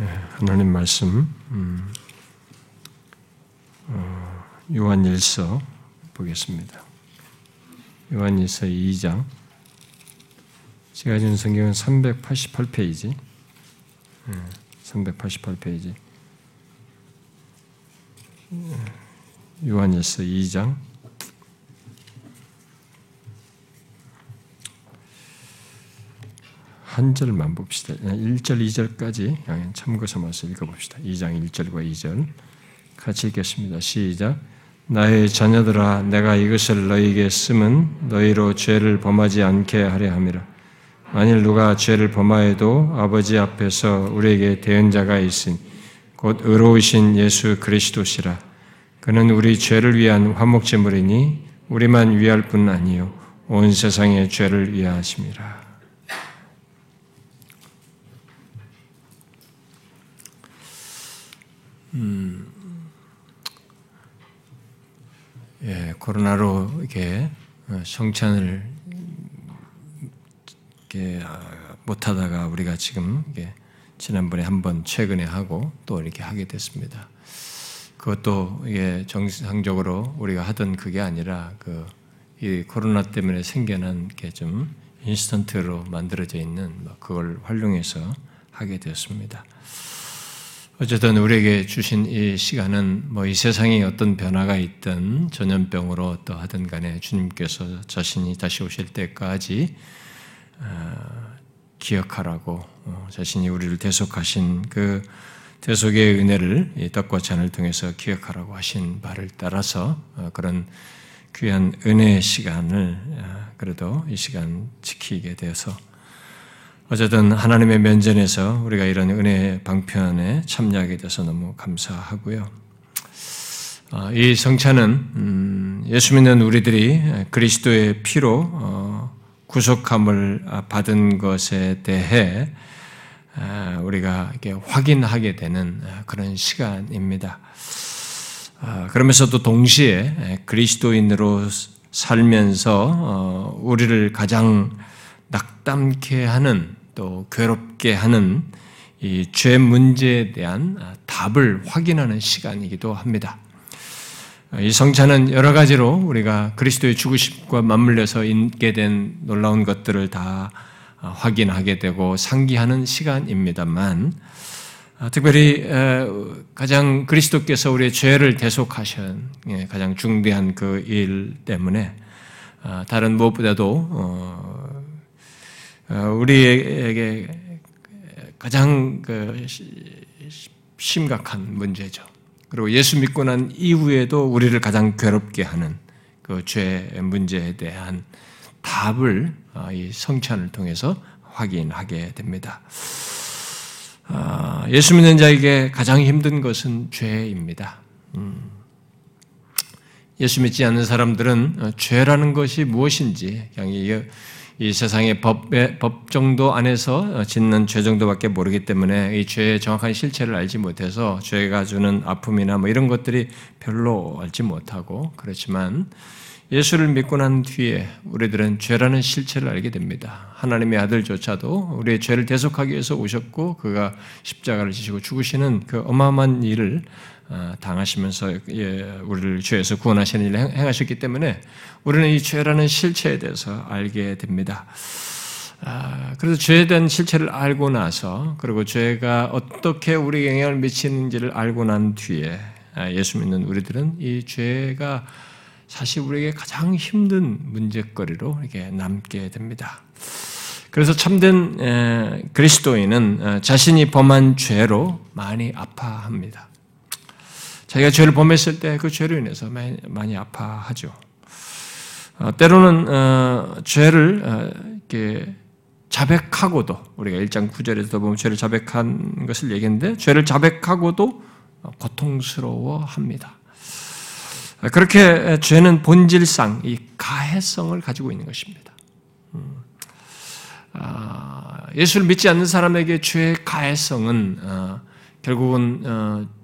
예, 하나님 말씀 음, 어, 요한일서 보겠습니다. 요한일서 2장. 제가 지금 성경은 388페이지. 388페이지. 예, 요한일서 2장 한 절만 봅시다. 1절, 2절까지 참고 삼아서 읽어봅시다. 2장 1절과 2절 같이 읽겠습니다. 시작. 나의 자녀들아 내가 이것을 너희에게 쓰면 너희로 죄를 범하지 않게 하려 함이라. 만일 누가 죄를 범하여도 아버지 앞에서 우리에게 대언자가 있으니 곧 의로우신 예수 그리스도시라. 그는 우리 죄를 위한 화목제물이니 우리만 위할 뿐 아니요 온 세상의 죄를 위하심이라. 음, 예, 코로나로 이렇게 어, 성찬을 이렇게 아, 못하다가 우리가 지금 지난번에 한번 최근에 하고 또 이렇게 하게 됐습니다. 그것도 이게 정상적으로 우리가 하던 그게 아니라 그 이 코로나 때문에 생겨난 게 좀 인스턴트로 만들어져 있는 뭐 그걸 활용해서 하게 되었습니다. 어쨌든 우리에게 주신 이 시간은 뭐 이 세상에 어떤 변화가 있든 전염병으로 어떠 하든 간에 주님께서 자신이 다시 오실 때까지 어, 기억하라고 어, 자신이 우리를 대속하신 그 대속의 은혜를 떡과 잔을 통해서 기억하라고 하신 바를 따라서 어, 그런 귀한 은혜의 시간을 그래도 이 시간 지키게 되어서 어쨌든 하나님의 면전에서 우리가 이런 은혜 방편에 참여하게 돼서 너무 감사하고요. 아, 이 성찬은 음, 예수 믿는 우리들이 그리스도의 피로 어, 구속함을 받은 것에 대해 아, 우리가 확인하게 되는 그런 시간입니다. 아, 그러면서도 동시에 그리스도인으로 살면서 어, 우리를 가장 낙담케 하는 또 괴롭게 하는 이 죄 문제에 대한 답을 확인하는 시간이기도 합니다. 이 성찬은 여러 가지로 우리가 그리스도의 죽으심과 맞물려서 있게 된 놀라운 것들을 다 확인하게 되고 상기하는 시간입니다만, 특별히 가장 그리스도께서 우리의 죄를 대속하신 예, 가장 중대한 그 일 때문에 다른 무엇보다도 어, 어, 우리에게 가장 그 심각한 문제죠. 그리고 예수 믿고 난 이후에도 우리를 가장 괴롭게 하는 그죄 문제에 대한 답을 어, 이 성찬을 통해서 확인하게 됩니다. 어, 예수 믿는 자에게 가장 힘든 것은 죄입니다. 음. 예수 믿지 않는 사람들은 죄라는 것이 무엇인지 그냥 이 세상의 법의 법 정도 안에서 짓는 죄 정도밖에 모르기 때문에 이 죄의 정확한 실체를 알지 못해서 죄가 주는 아픔이나 뭐 이런 것들이 별로 알지 못하고 그렇지만 예수를 믿고 난 뒤에 우리들은 죄라는 실체를 알게 됩니다. 하나님의 아들조차도 우리의 죄를 대속하기 위해서 오셨고 그가 십자가를 지시고 죽으시는 그 어마어마한 일을 어, 당하시면서 예, 우리를 죄에서 구원하시는 일을 행하셨기 때문에 우리는 이 죄라는 실체에 대해서 알게 됩니다. 아, 그래서 죄에 대한 실체를 알고 나서 그리고 죄가 어떻게 우리에게 영향을 미치는지를 알고 난 뒤에 아, 예수 믿는 우리들은 이 죄가 사실 우리에게 가장 힘든 문제거리로 이렇게 남게 됩니다. 그래서 참된 그리스도인은 어, 자신이 범한 죄로 많이 아파합니다. 자기가 죄를 범했을 때 그 죄로 인해서 많이, 아파하죠. 어, 때로는 어, 죄를 어, 이렇게 자백하고도 우리가 1장 9절에서 보면 죄를 자백한 것을 얘기했는데 죄를 자백하고도 고통스러워합니다. 그렇게 죄는 본질상 이 가해성을 가지고 있는 것입니다. 음. 아, 예수를 믿지 않는 사람에게 죄의 가해성은 어, 결국은 어,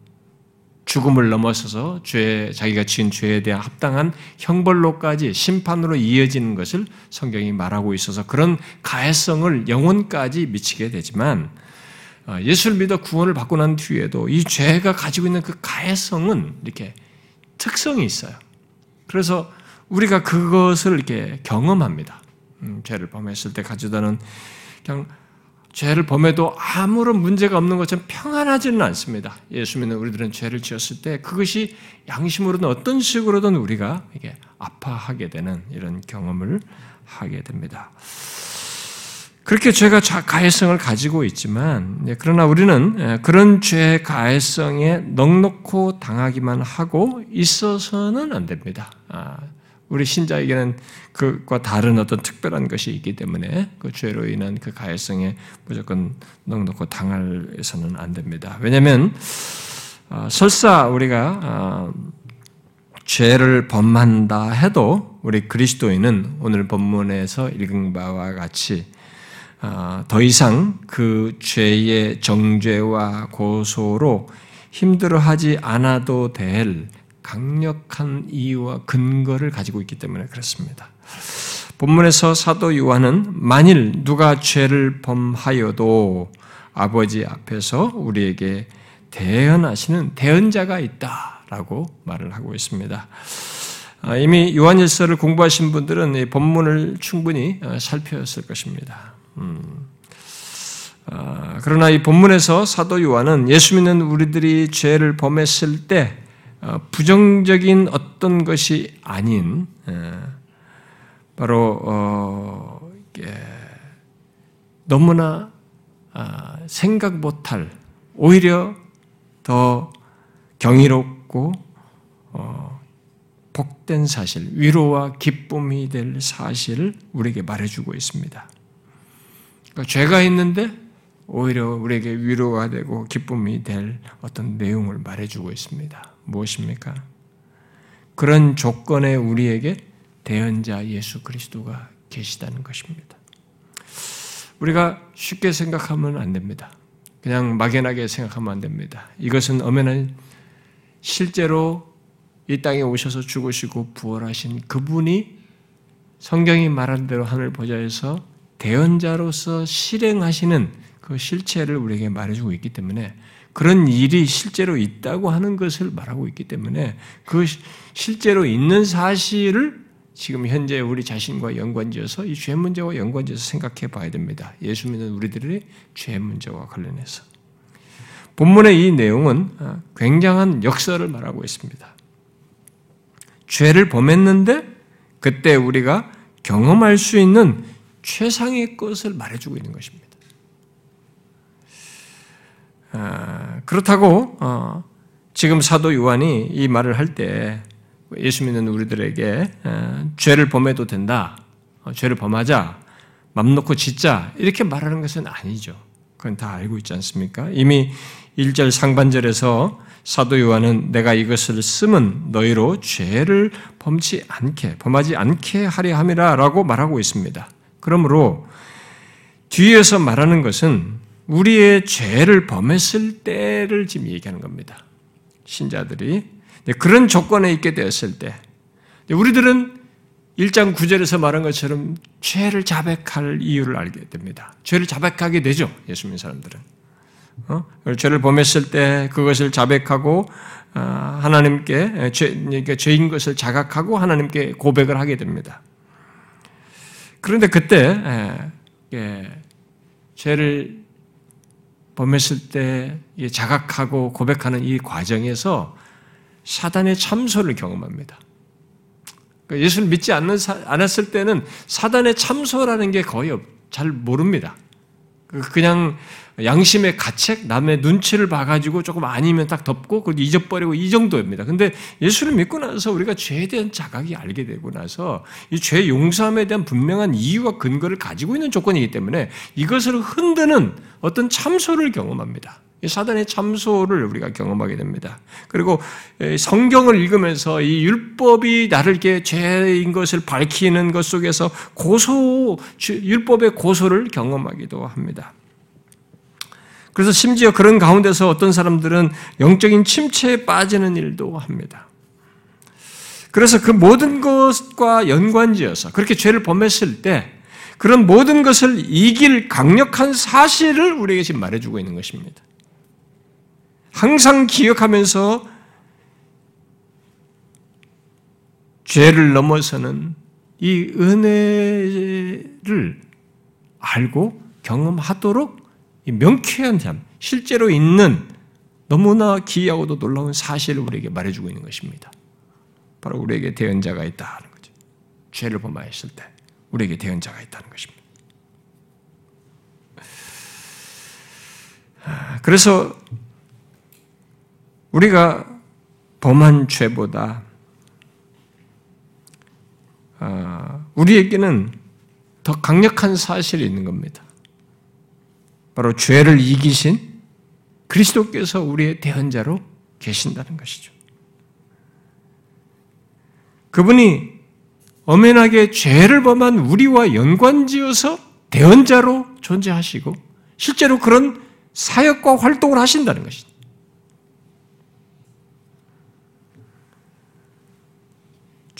죽음을 넘어서서 죄 자기가 지은 죄에 대한 합당한 형벌로까지 심판으로 이어지는 것을 성경이 말하고 있어서 그런 가해성을 영혼까지 미치게 되지만 아, 예수를 믿어 구원을 받고 난 뒤에도 이 죄가 가지고 있는 그 가해성은 이렇게 특성이 있어요. 그래서 우리가 그것을 이렇게 경험합니다. 음, 죄를 범했을 때 가져다는 그냥 죄를 범해도 아무런 문제가 없는 것처럼 평안하지는 않습니다. 예수 믿는 우리들은 죄를 지었을 때 그것이 양심으로든 어떤 식으로든 우리가 이게 아파하게 되는 이런 경험을 하게 됩니다. 그렇게 죄가 가해성을 가지고 있지만, 그러나 우리는 그런 죄 가해성에 넉넉고 당하기만 하고 있어서는 안 됩니다. 아, 우리 신자에게는 그것과 다른 어떤 특별한 것이 있기 때문에 그 죄로 인한 그 가해성에 무조건 넉넉고 당할서는 안 됩니다. 왜냐하면 아, 설사 우리가 아, 죄를 범한다 해도 우리 그리스도인은 오늘 본문에서 읽은 바와 같이 아, 더 이상 그 죄의 정죄와 고소로 힘들어하지 않아도 될 강력한 이유와 근거를 가지고 있기 때문에 그렇습니다. 본문에서 사도 요한은 만일 누가 죄를 범하여도 아버지 앞에서 우리에게 대언하시는 대언자가 있다라고 말을 하고 있습니다. 아, 이미 요한일서를 공부하신 분들은 본문을 충분히 어, 살펴봤을 것입니다. 음. 아, 그러나 이 본문에서 사도 요한은 예수 믿는 우리들이 죄를 범했을 때 어, 부정적인 어떤 것이 아닌 예, 바로 어, 너무나 아, 생각 못할 오히려 더 경이롭고 어, 복된 사실, 위로와 기쁨이 될 사실을 우리에게 말해주고 있습니다. 그러니까 죄가 있는데 오히려 우리에게 위로가 되고 기쁨이 될 어떤 내용을 말해주고 있습니다. 무엇입니까? 그런 조건에 우리에게 대언자 예수 그리스도가 계시다는 것입니다. 우리가 쉽게 생각하면 안 됩니다. 그냥 막연하게 생각하면 안 됩니다. 이것은 엄연한 실제로 이 땅에 오셔서 죽으시고 부활하신 그분이 성경이 말한 대로 하늘 보좌에서 대언자로서 실행하시는 그 실체를 우리에게 말해주고 있기 때문에 그런 일이 실제로 있다고 하는 것을 말하고 있기 때문에 그 실제로 있는 사실을 지금 현재 우리 자신과 연관지어서 이 죄 문제와 연관지어서 생각해 봐야 됩니다. 예수 믿는 우리들의 죄 문제와 관련해서. 본문의 이 내용은 아, 굉장한 역사를 말하고 있습니다. 죄를 범했는데 그때 우리가 경험할 수 있는 최상의 것을 말해주고 있는 것입니다. 아, 그렇다고 어, 지금 사도 요한이 이 말을 할 때 예수 믿는 우리들에게 어, 죄를 범해도 된다, 어, 죄를 범하자, 맘 놓고 짓자 이렇게 말하는 것은 아니죠. 그건 다 알고 있지 않습니까? 이미 1절 상반절에서 사도 요한은 내가 이것을 쓰면 너희로 죄를 범치 않게, 범하지 않게 하려 함이라 라고 말하고 있습니다. 그러므로 뒤에서 말하는 것은 우리의 죄를 범했을 때를 지금 얘기하는 겁니다. 신자들이 그런 조건에 있게 되었을 때 우리들은 1장 9절에서 말한 것처럼 죄를 자백할 이유를 알게 됩니다. 죄를 자백하게 되죠. 예수 믿는 사람들은. 어? 죄를 범했을 때 그것을 자백하고 어, 하나님께 죄, 그러니까 죄인 것을 자각하고 하나님께 고백을 하게 됩니다. 그런데 그때 예, 죄를 범했을 때 자각하고 고백하는 이 과정에서 사단의 참소를 경험합니다. 그러니까 예수를 믿지 않았을 때는 사단의 참소라는 게 거의 잘 모릅니다. 그 그냥 양심의 가책, 남의 눈치를 봐가지고 조금 아니면 딱 덮고 그 잊어버리고 이 정도입니다. 근데 예수를 믿고 나서 우리가 죄에 대한 자각이 알게 되고 나서 이 죄 용서함에 대한 분명한 이유와 근거를 가지고 있는 조건이기 때문에 이것을 흔드는 어떤 참소를 경험합니다. 사단의 참소를 우리가 경험하게 됩니다. 그리고 성경을 읽으면서 이 율법이 나를 이렇게 죄인 것을 밝히는 것 속에서 고소, 율법의 고소를 경험하기도 합니다. 그래서 심지어 그런 가운데서 어떤 사람들은 영적인 침체에 빠지는 일도 합니다. 그래서 그 모든 것과 연관지어서 그렇게 죄를 범했을 때 그런 모든 것을 이길 강력한 사실을 우리에게 지금 말해주고 있는 것입니다. 항상 기억하면서 죄를 넘어서는 이 은혜를 알고 경험하도록 명쾌한 삶, 실제로 있는 너무나 기이하고도 놀라운 사실을 우리에게 말해주고 있는 것입니다. 바로 우리에게 대언자가 있다는 거죠. 죄를 범하였을 때 우리에게 대언자가 있다는 것입니다. 그래서 우리가 범한 죄보다 아, 우리에게는 더 강력한 사실이 있는 겁니다. 바로 죄를 이기신 그리스도께서 우리의 대언자로 계신다는 것이죠. 그분이 엄연하게 죄를 범한 우리와 연관지어서 대언자로 존재하시고 실제로 그런 사역과 활동을 하신다는 것이죠.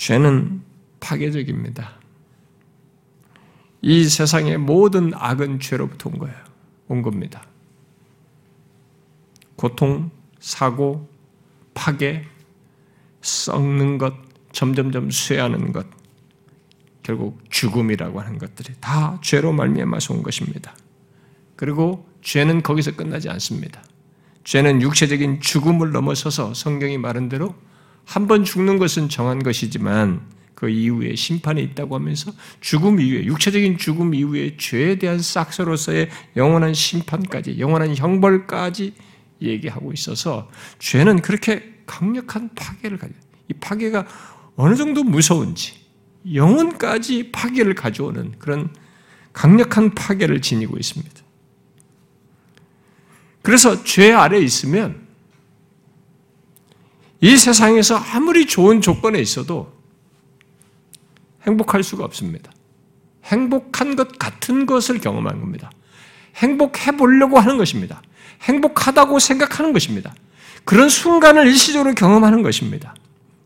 죄는 파괴적입니다. 이 세상의 모든 악은 죄로부터 온 거예요. 온 겁니다. 고통, 사고, 파괴, 썩는 것, 점점점 쇠하는 것, 결국 죽음이라고 하는 것들이 다 죄로 말미암아서 온 것입니다. 그리고 죄는 거기서 끝나지 않습니다. 죄는 육체적인 죽음을 넘어서서 성경이 말한 대로 한 번 죽는 것은 정한 것이지만 그 이후에 심판이 있다고 하면서 죽음 이후에 육체적인 죽음 이후에 죄에 대한 싹서로서의 영원한 심판까지 영원한 형벌까지 얘기하고 있어서 죄는 그렇게 강력한 파괴를 가져. 이 파괴가 어느 정도 무서운지 영혼까지 파괴를 가져오는 그런 강력한 파괴를 지니고 있습니다. 그래서 죄 아래 있으면 이 세상에서 아무리 좋은 조건에 있어도 행복할 수가 없습니다. 행복한 것 같은 것을 경험한 겁니다. 행복해 보려고 하는 것입니다. 행복하다고 생각하는 것입니다. 그런 순간을 일시적으로 경험하는 것입니다.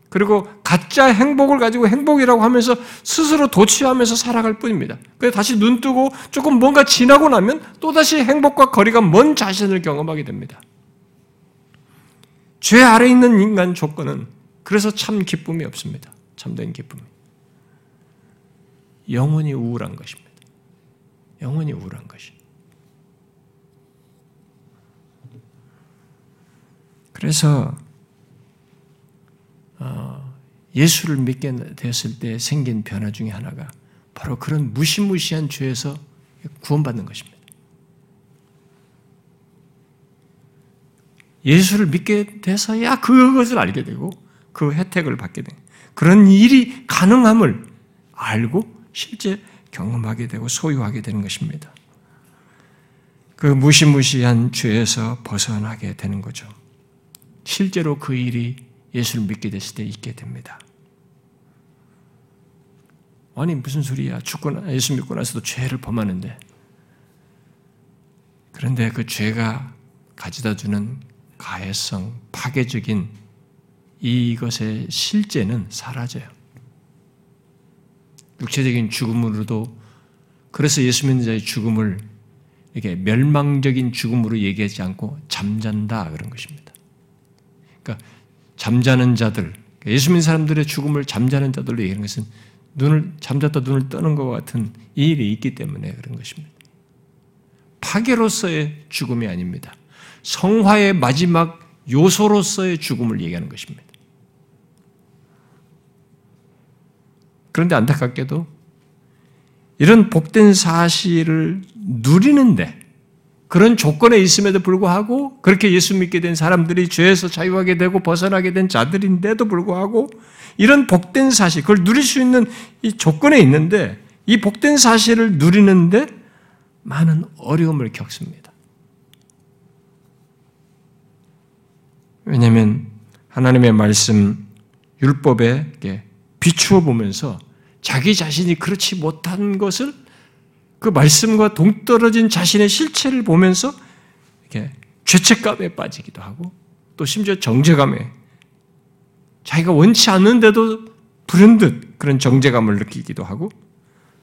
그리고 가짜 행복을 가지고 행복이라고 하면서 스스로 도취하면서 살아갈 뿐입니다. 그래서 다시 눈 뜨고 조금 뭔가 지나고 나면 또다시 행복과 거리가 먼 자신을 경험하게 됩니다. 죄 아래 있는 인간 조건은 그래서 참 기쁨이 없습니다. 참된 기쁨이. 영원히 우울한 것입니다. 영원히 우울한 것이. 그래서 어, 예수를 믿게 되었을 때 생긴 변화 중에 하나가 바로 그런 무시무시한 죄에서 구원받는 것입니다. 예수를 믿게 돼서야 그것을 알게 되고 그 혜택을 받게 된 그런 일이 가능함을 알고 실제 경험하게 되고 소유하게 되는 것입니다. 그 무시무시한 죄에서 벗어나게 되는 거죠. 실제로 그 일이 예수를 믿게 됐을 때 있게 됩니다. 아니 무슨 소리야? 죽고 예수 믿고 나서도 죄를 범하는데 그런데 그 죄가 가져다 주는 가해성, 파괴적인 이것의 실제는 사라져요. 육체적인 죽음으로도 그래서 예수 믿는 자의 죽음을 이렇게 멸망적인 죽음으로 얘기하지 않고 잠잔다 그런 것입니다. 그러니까 잠자는 자들, 예수 믿는 사람들의 죽음을 잠자는 자들로 얘기하는 것은 눈을 잠잤다 눈을 떠는 것 같은 이 일이 있기 때문에 그런 것입니다. 파괴로서의 죽음이 아닙니다. 성화의 마지막 요소로서의 죽음을 얘기하는 것입니다. 그런데 안타깝게도 이런 복된 사실을 누리는데 그런 조건에 있음에도 불구하고 그렇게 예수 믿게 된 사람들이 죄에서 자유하게 되고 벗어나게 된 자들인데도 불구하고 이런 복된 사실, 그걸 누릴 수 있는 이 조건에 있는데 이 복된 사실을 누리는데 많은 어려움을 겪습니다. 왜냐하면 하나님의 말씀, 율법에 비추어 보면서 자기 자신이 그렇지 못한 것을 그 말씀과 동떨어진 자신의 실체를 보면서 이렇게 죄책감에 빠지기도 하고 또 심지어 정죄감에 자기가 원치 않는데도 불현듯 그런 정죄감을 느끼기도 하고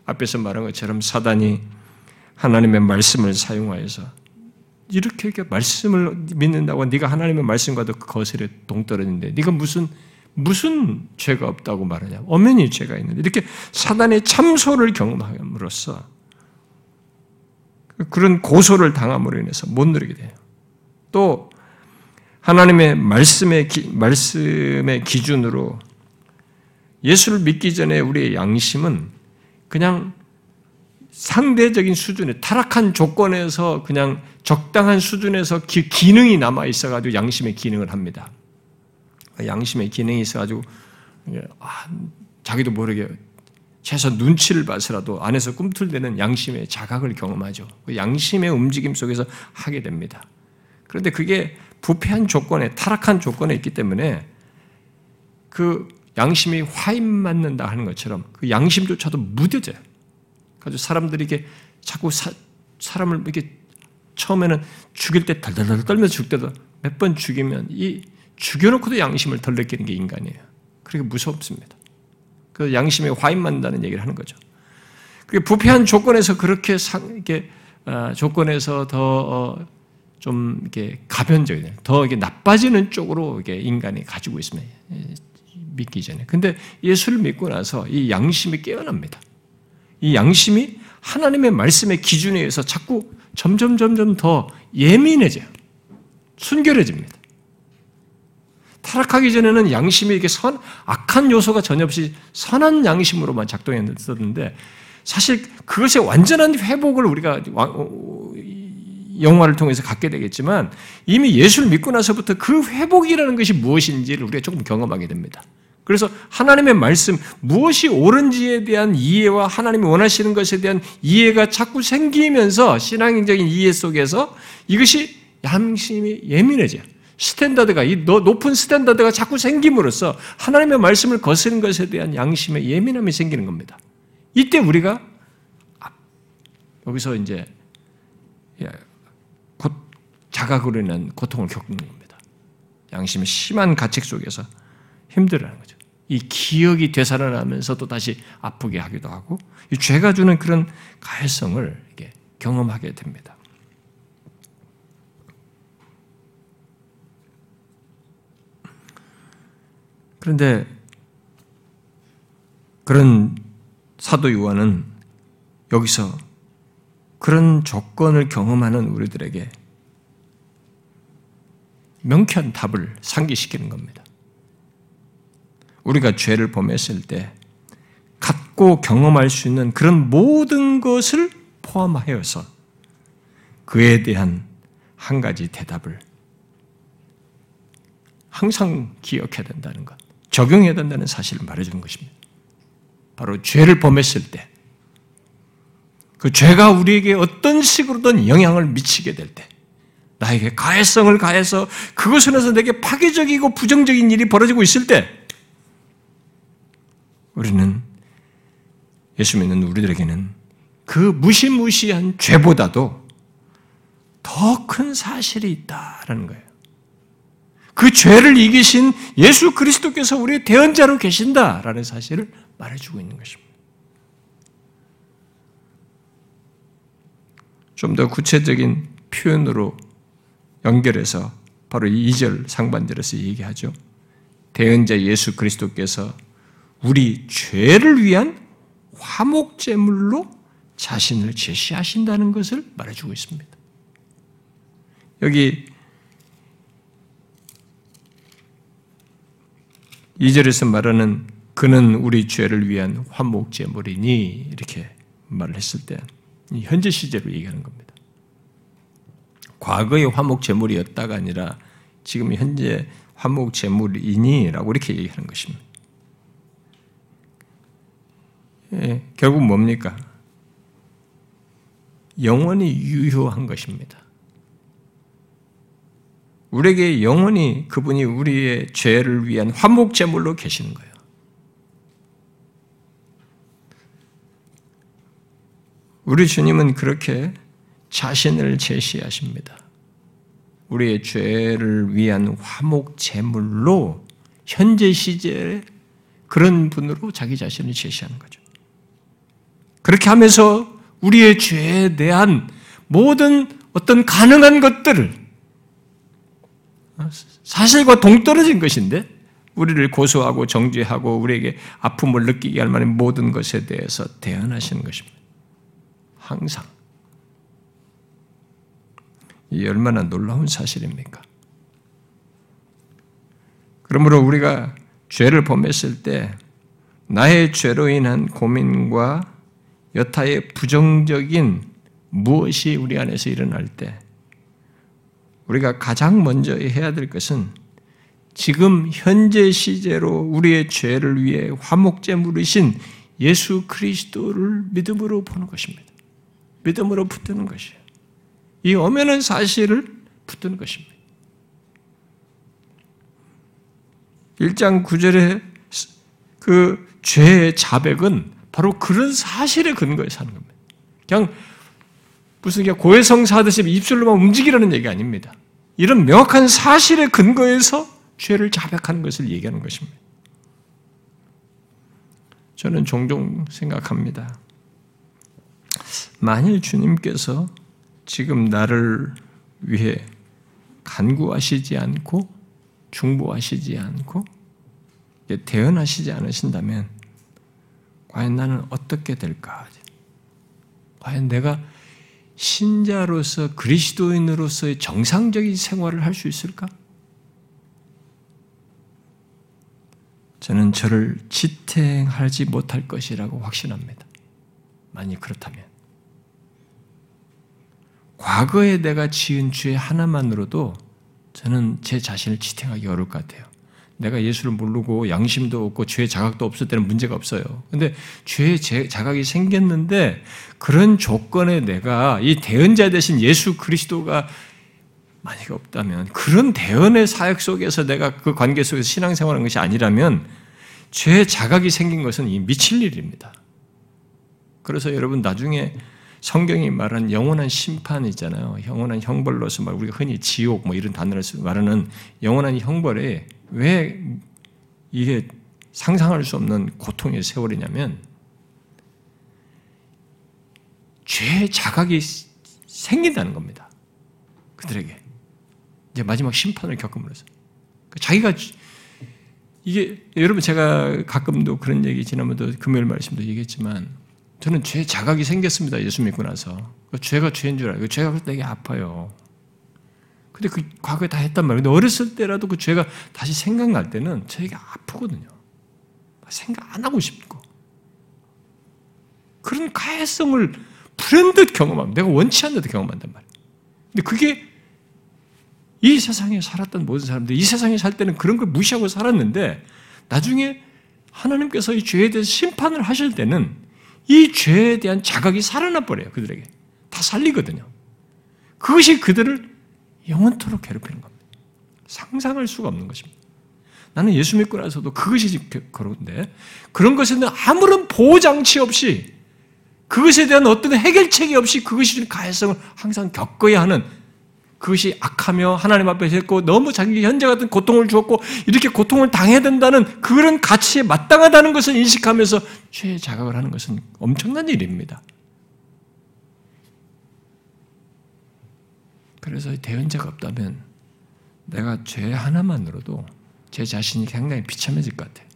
앞에서 말한 것처럼 사단이 하나님의 말씀을 사용하여서 이렇게 이렇게 말씀을 믿는다고 네가 하나님의 말씀과도 거슬에 동떨어진데 네가 무슨 무슨 죄가 없다고 말하냐? 엄연히 죄가 있는데 이렇게 사단의 참소를 경험함으로써 그런 고소를 당함으로 인해서 못 누리게 돼요. 또 하나님의 말씀의 기, 말씀의 기준으로 예수를 믿기 전에 우리의 양심은 그냥 상대적인 수준의 타락한 조건에서 그냥 적당한 수준에서 기, 능이 남아 있어가지고 양심의 기능을 합니다. 양심의 기능이 있어가지고 아, 자기도 모르게 최소 눈치를 봐서라도 안에서 꿈틀대는 양심의 자각을 경험하죠. 그 양심의 움직임 속에서 하게 됩니다. 그런데 그게 부패한 조건에 타락한 조건에 있기 때문에 그 양심이 화인 맞는다 하는 것처럼 그 양심조차도 무뎌져요. 그래서 사람들이 이게 자꾸 사, 사람을 이렇게 처음에는 죽일 때 달달달 떨면서 죽 때도 몇 번 죽이면 이 죽여놓고도 양심을 덜 느끼는 게 인간이에요. 그렇게 무섭습니다. 그 양심에 화인 맞는다는 얘기를 하는 거죠. 그 부패한 조건에서 그렇게 상, 이렇게 어, 조건에서 더좀 어, 이렇게 가변적이 더 이게 나빠지는 쪽으로 이게 인간이 가지고 있습니다. 믿기 전에. 근데 예수를 믿고 나서 이 양심이 깨어납니다. 이 양심이 하나님의 말씀의 기준에 의해서 자꾸 점점 점점 더 예민해져요. 순결해집니다. 타락하기 전에는 양심이 이게 선, 악한 요소가 전혀 없이 선한 양심으로만 작동했었는데 사실 그것의 완전한 회복을 우리가 영화를 통해서 갖게 되겠지만 이미 예수를 믿고 나서부터 그 회복이라는 것이 무엇인지를 우리가 조금 경험하게 됩니다. 그래서 하나님의 말씀, 무엇이 옳은지에 대한 이해와 하나님이 원하시는 것에 대한 이해가 자꾸 생기면서 신앙적인 이해 속에서 이것이 양심이 예민해져요. standard가, 이 높은 스탠다드가 자꾸 생김으로써 하나님의 말씀을 거스른 것에 대한 양심의 예민함이 생기는 겁니다. 이때 우리가 여기서 이제 곧 자각으로 인한 고통을 겪는 겁니다. 양심의 심한 가책 속에서 힘들어하는 거죠. 이 기억이 되살아나면서도 다시 아프게 하기도 하고 이 죄가 주는 그런 가해성을 경험하게 됩니다. 그런데 그런 사도 요한은 여기서 그런 조건을 경험하는 우리들에게 명쾌한 답을 상기시키는 겁니다. 우리가 죄를 범했을 때 갖고 경험할 수 있는 그런 모든 것을 포함하여서 그에 대한 한 가지 대답을 항상 기억해야 된다는 것, 적용해야 된다는 사실을 말해주는 것입니다. 바로 죄를 범했을 때, 그 죄가 우리에게 어떤 식으로든 영향을 미치게 될 때, 나에게 가해성을 가해서 그것을 해서 내게 파괴적이고 부정적인 일이 벌어지고 있을 때, 우리는 예수 믿는 우리들에게는 그 무시무시한 죄보다도 더 큰 사실이 있다라는 거예요. 그 죄를 이기신 예수 그리스도께서 우리의 대언자로 계신다라는 사실을 말해주고 있는 것입니다. 좀 더 구체적인 표현으로 연결해서 바로 2절 상반절에서 얘기하죠. 대언자 예수 그리스도께서 우리 죄를 위한 화목제물로 자신을 제시하신다는 것을 말해주고 있습니다. 여기 2절에서 말하는 그는 우리 죄를 위한 화목제물이니 이렇게 말을 했을 때 현재 시제로 얘기하는 겁니다. 과거의 화목제물이었다가 아니라 지금 현재 화목제물이니라고 이렇게 얘기하는 것입니다. 예, 결국 뭡니까? 영원히 유효한 것입니다. 우리에게 영원히 그분이 우리의 죄를 위한 화목제물로 계시는 거예요. 우리 주님은 그렇게 자신을 제시하십니다. 우리의 죄를 위한 화목제물로 현재 시제에 그런 분으로 자기 자신을 제시하는 거죠. 그렇게 하면서 우리의 죄에 대한 모든 어떤 가능한 것들을 사실과 동떨어진 것인데 우리를 고소하고 정죄하고 우리에게 아픔을 느끼게 할 만한 모든 것에 대해서 대안하시는 것입니다. 항상. 이 얼마나 놀라운 사실입니까? 그러므로 우리가 죄를 범했을 때 나의 죄로 인한 고민과 여타의 부정적인 무엇이 우리 안에서 일어날 때 우리가 가장 먼저 해야 될 것은 지금 현재 시제로 우리의 죄를 위해 화목제물이신 예수 그리스도를 믿음으로 보는 것입니다. 믿음으로 붙드는 것이에요. 이 엄연한 사실을 붙드는 것입니다. 1장 9절에 그 죄의 자백은 바로 그런 사실에 근거해 사는 겁니다. 그냥 무슨 고해성사 하듯이 입술로만 움직이라는 얘기 아닙니다. 이런 명확한 사실에 근거해서 죄를 자백하는 것을 얘기하는 것입니다. 저는 종종 생각합니다. 만일 주님께서 지금 나를 위해 간구하시지 않고 중보하시지 않고 대언하시지 않으신다면 과연 나는 어떻게 될까? 과연 내가 신자로서 그리스도인으로서의 정상적인 생활을 할 수 있을까? 저는 저를 지탱하지 못할 것이라고 확신합니다. 만약 그렇다면. 과거에 내가 지은 죄 하나만으로도 저는 제 자신을 지탱하기 어려울 것 같아요. 내가 예수를 모르고 양심도 없고 죄 자각도 없을 때는 문제가 없어요. 근데 죄 자각이 생겼는데 그런 조건에 내가 이 대언자 대신 예수 그리스도가 만약 없다면 그런 대언의 사역 속에서 내가 그 관계 속에서 신앙생활하는 것이 아니라면 죄 자각이 생긴 것은 이 미칠 일입니다. 그래서 여러분 나중에 성경이 말한 영원한 심판 있잖아요. 영원한 형벌로서 말 우리가 흔히 지옥 뭐 이런 단어를 말하는 영원한 형벌에 왜 이게 상상할 수 없는 고통의 세월이냐면 죄 자각이 생긴다는 겁니다. 그들에게 이제 마지막 심판을 겪음으로써 그 자기가 이게 여러분 제가 가끔도 그런 얘기 지난번도 금요일 말씀도 얘기했지만 저는 죄 자각이 생겼습니다. 예수 믿고 나서 그 죄가 죄인 줄 알고 죄가 되게 아파요. 근데 그 과거에 다 했단 말이에요. 근데 어렸을 때라도 그 죄가 다시 생각날 때는 저에게 아프거든요. 생각 안 하고 싶고. 그런 가해성을 불현듯 경험합니다. 내가 원치 않는데 경험한단 말이에요. 근데 그게 이 세상에 살았던 모든 사람들, 이 세상에 살 때는 그런 걸 무시하고 살았는데, 나중에 하나님께서 이 죄에 대해서 심판을 하실 때는 이 죄에 대한 자각이 살아나 버려요, 그들에게. 다 살리거든요. 그것이 그들을 영원토록 괴롭히는 겁니다. 상상할 수가 없는 것입니다. 나는 예수 믿고 나서도 그것이 그런데 그런 것에는 아무런 보장치 없이 그것에 대한 어떤 해결책이 없이 그것이 준 가해성을 항상 겪어야 하는 그것이 악하며 하나님 앞에서 했고 너무 자기 현재 같은 고통을 주었고 이렇게 고통을 당해야 된다는 그런 가치에 마땅하다는 것을 인식하면서 죄의 자각을 하는 것은 엄청난 일입니다. 그래서 대언자가 없다면 내가 죄 하나만으로도 제 자신이 굉장히 비참해질 것 같아요.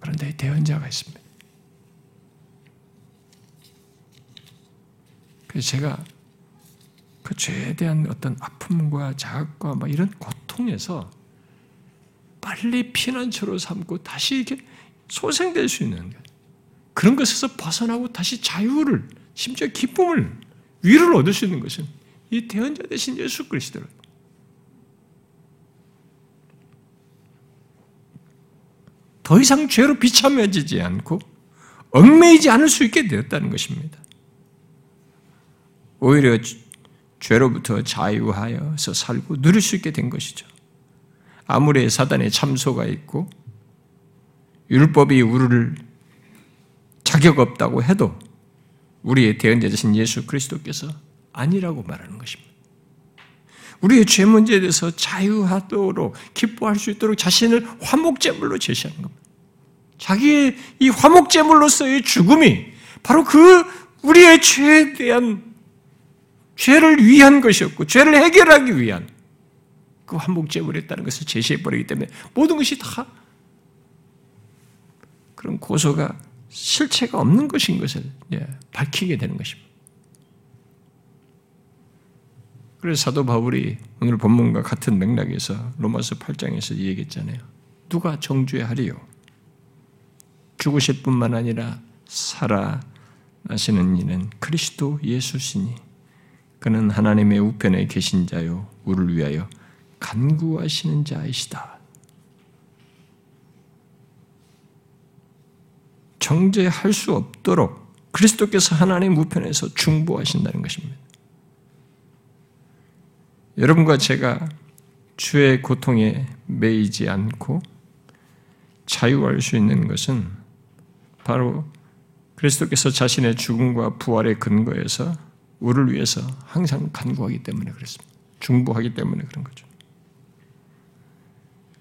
그런데 대언자가 있습니다. 그래서 제가 그 죄에 대한 어떤 아픔과 자각과 막 이런 고통에서 빨리 피난처로 삼고 다시 이렇게 소생될 수 있는 그런 것에서 벗어나고 다시 자유를 심지어 기쁨을 위로를 얻을 수 있는 것은 이 대언자 대신 예수 그리스도를 더 이상 죄로 비참해지지 않고 얽매이지 않을 수 있게 되었다는 것입니다. 오히려 죄로부터 자유하여서 살고 누릴 수 있게 된 것이죠. 아무리 사단의 참소가 있고 율법이 우리를 자격 없다고 해도 우리의 대언자 되신 예수 그리스도께서 아니라고 말하는 것입니다. 우리의 죄 문제에 대해서 자유하도록 기뻐할 수 있도록 자신을 화목제물로 제시하는 겁니다. 자기의 이 화목제물로서의 죽음이 바로 그 우리의 죄에 대한 죄를 위한 것이었고 죄를 해결하기 위한 그 화목제물이었다는 것을 제시해 버리기 때문에 모든 것이 다 그런 고소가 실체가 없는 것인 것을 예, 밝히게 되는 것입니다. 그래서 사도 바울이 오늘 본문과 같은 맥락에서 로마서 8장에서 얘기했잖아요. 누가 정죄하리요? 죽으실 뿐만 아니라 살아나시는 이는 그리스도 예수시니 그는 하나님의 우편에 계신 자요 우리를 위하여 간구하시는 자이시다. 정죄할 수 없도록 그리스도께서 하나님 우편에서 중보하신다는 것입니다. 여러분과 제가 주의 고통에 매이지 않고 자유할 수 있는 것은 바로 그리스도께서 자신의 죽음과 부활의 근거에서 우리를 위해서 항상 간구하기 때문에 그렇습니다. 중보하기 때문에 그런 거죠.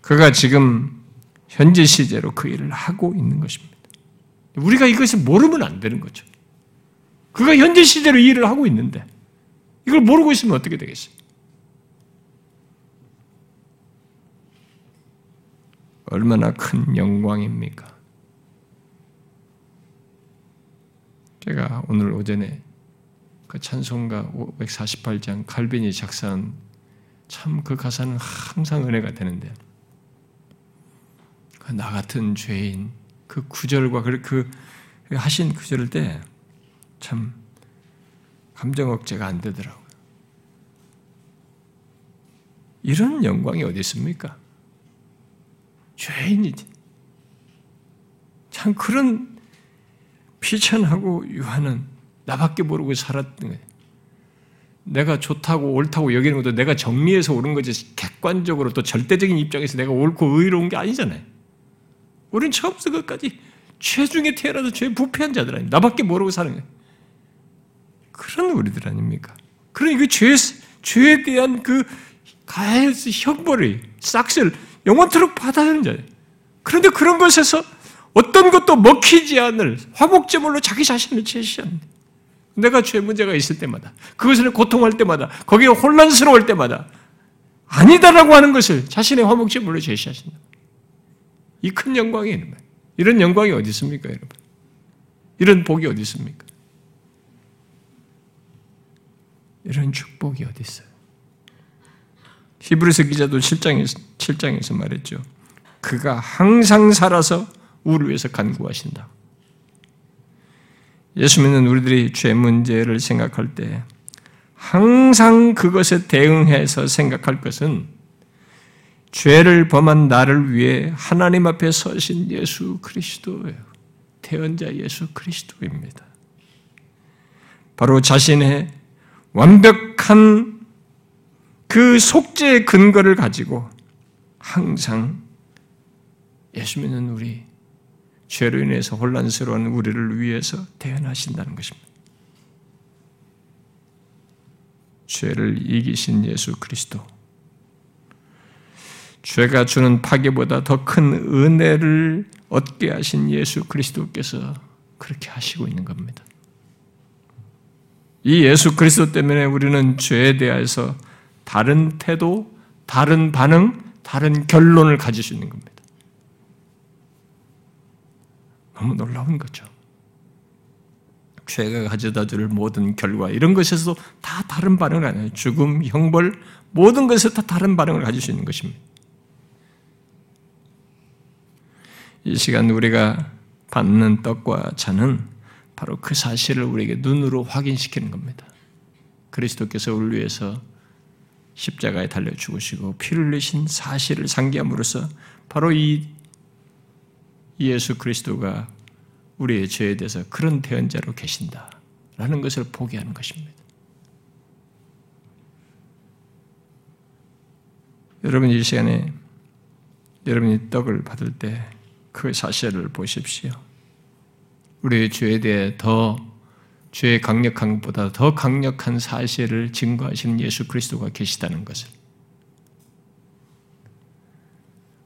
그가 지금 현재 시제로 그 일을 하고 있는 것입니다. 우리가 이것을 모르면 안 되는 거죠. 그가 현재 시제로 이 일을 하고 있는데 이걸 모르고 있으면 어떻게 되겠어요? 얼마나 큰 영광입니까? 제가 오늘 오전에 그 찬송가 548장 칼빈이 작사한 참 그 가사는 항상 은혜가 되는데 그나 같은 죄인 그 구절과 그 하신 구절을 때 참 감정 억제가 안 되더라고요. 이런 영광이 어디 있습니까? 죄인이지. 참 그런 피천하고 유한은 나밖에 모르고 살았던 거예요. 내가 좋다고 옳다고 여기는 것도 내가 정리해서 옳은 거지 객관적으로 또 절대적인 입장에서 내가 옳고 의로운 게 아니잖아요. 우리는 처음부터 끝까지 죄 중에 태어나서 죄 부패한 자들 아니 나밖에 모르고 사는 거예요. 그런 우리들 아닙니까? 그러니 그 죄, 죄에 대한 그 가해스 형벌이 싹쓸 영원토록 받아야 하는 자예요. 그런데 그런 것에서 어떤 것도 먹히지 않을 화목제물로 자기 자신을 제시합니다. 내가 죄 문제가 있을 때마다, 그것을 고통할 때마다, 거기에 혼란스러울 때마다, 아니다라고 하는 것을 자신의 화목제물로 제시하신다. 이 큰 영광이 있는 거예요. 이런 영광이 어디 있습니까, 여러분? 이런 복이 어디 있습니까? 이런 축복이 어디 있어요? 히브리서 기자도 7장에서, 7장에서 말했죠. 그가 항상 살아서 우리를 위해서 간구하신다. 예수 믿는 우리들이 죄 문제를 생각할 때 항상 그것에 대응해서 생각할 것은 죄를 범한 나를 위해 하나님 앞에 서신 예수 그리스도예요. 태언자 예수 그리스도입니다. 바로 자신의 완벽한 그 속죄의 근거를 가지고 항상 예수 믿는 우리 죄로 인해서 혼란스러운 우리를 위해서 태어나신다는 것입니다. 죄를 이기신 예수 그리스도. 죄가 주는 파괴보다 더 큰 은혜를 얻게 하신 예수 그리스도께서 그렇게 하시고 있는 겁니다. 이 예수 그리스도 때문에 우리는 죄에 대해서 다른 태도, 다른 반응, 다른 결론을 가질 수 있는 겁니다. 너무 놀라운 거죠. 죄가 가져다 줄 모든 결과, 이런 것에서도 다 다른 반응을 하네요. 죽음, 형벌, 모든 것에서 다 다른 반응을 가질 수 있는 것입니다. 이 시간 우리가 받는 떡과 잔은 바로 그 사실을 우리에게 눈으로 확인시키는 겁니다. 그리스도께서 우리 위해서 십자가에 달려 죽으시고 피를 흘리신 사실을 상기함으로써 바로 이 예수 그리스도가 우리의 죄에 대해서 그런 대언자로 계신다라는 것을 보게 하는 것입니다. 여러분 이 시간에 여러분이 떡을 받을 때 그 사실을 보십시오. 우리의 죄에 대해 더 죄의 강력한 것보다 더 강력한 사실을 증거하시는 예수 그리스도가 계시다는 것을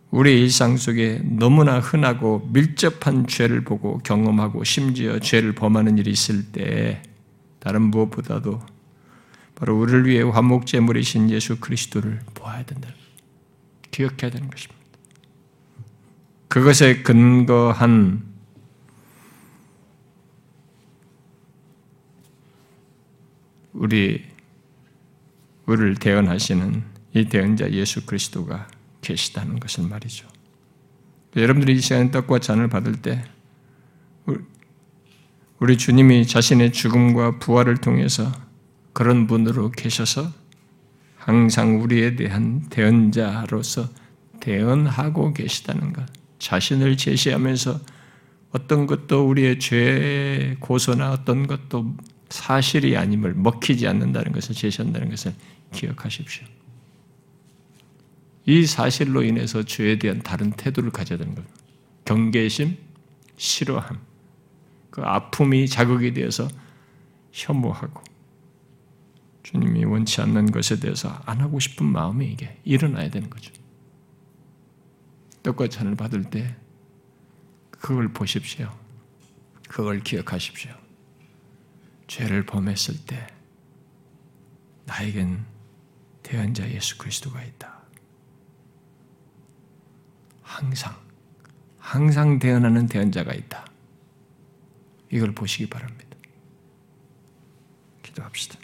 우리 일상 속에 너무나 흔하고 밀접한 죄를 보고 경험하고 심지어 죄를 범하는 일이 있을 때 다른 무엇보다도 바로 우리를 위해 화목제물이신 예수 그리스도를 보아야 된다. 기억해야 되는 것입니다. 그것에 근거한 우리 우리를 대언하시는 이 대언자 예수 그리스도가 계시다는 것을 말이죠. 여러분들이 이 시간에 떡과 잔을 받을 때 우리 주님이 자신의 죽음과 부활을 통해서 그런 분으로 계셔서 항상 우리에 대한 대언자로서 대언하고 계시다는 것, 자신을 제시하면서 어떤 것도 우리의 죄 고소나 어떤 것도 사실이 아님을 먹히지 않는다는 것을 제시한다는 것을 기억하십시오. 이 사실로 인해서 죄에 대한 다른 태도를 가져야 되는 거예요. 경계심, 싫어함, 그 아픔이 자극이 되어서 혐오하고 주님이 원치 않는 것에 대해서 안 하고 싶은 마음이 이게 일어나야 되는 거죠. 떡과 잔을 받을 때 그걸 보십시오. 그걸 기억하십시오. 죄를 범했을 때 나에겐 대언자 예수 그리스도가 있다. 항상, 항상 대언하는 대언자가 있다. 이걸 보시기 바랍니다. 기도합시다.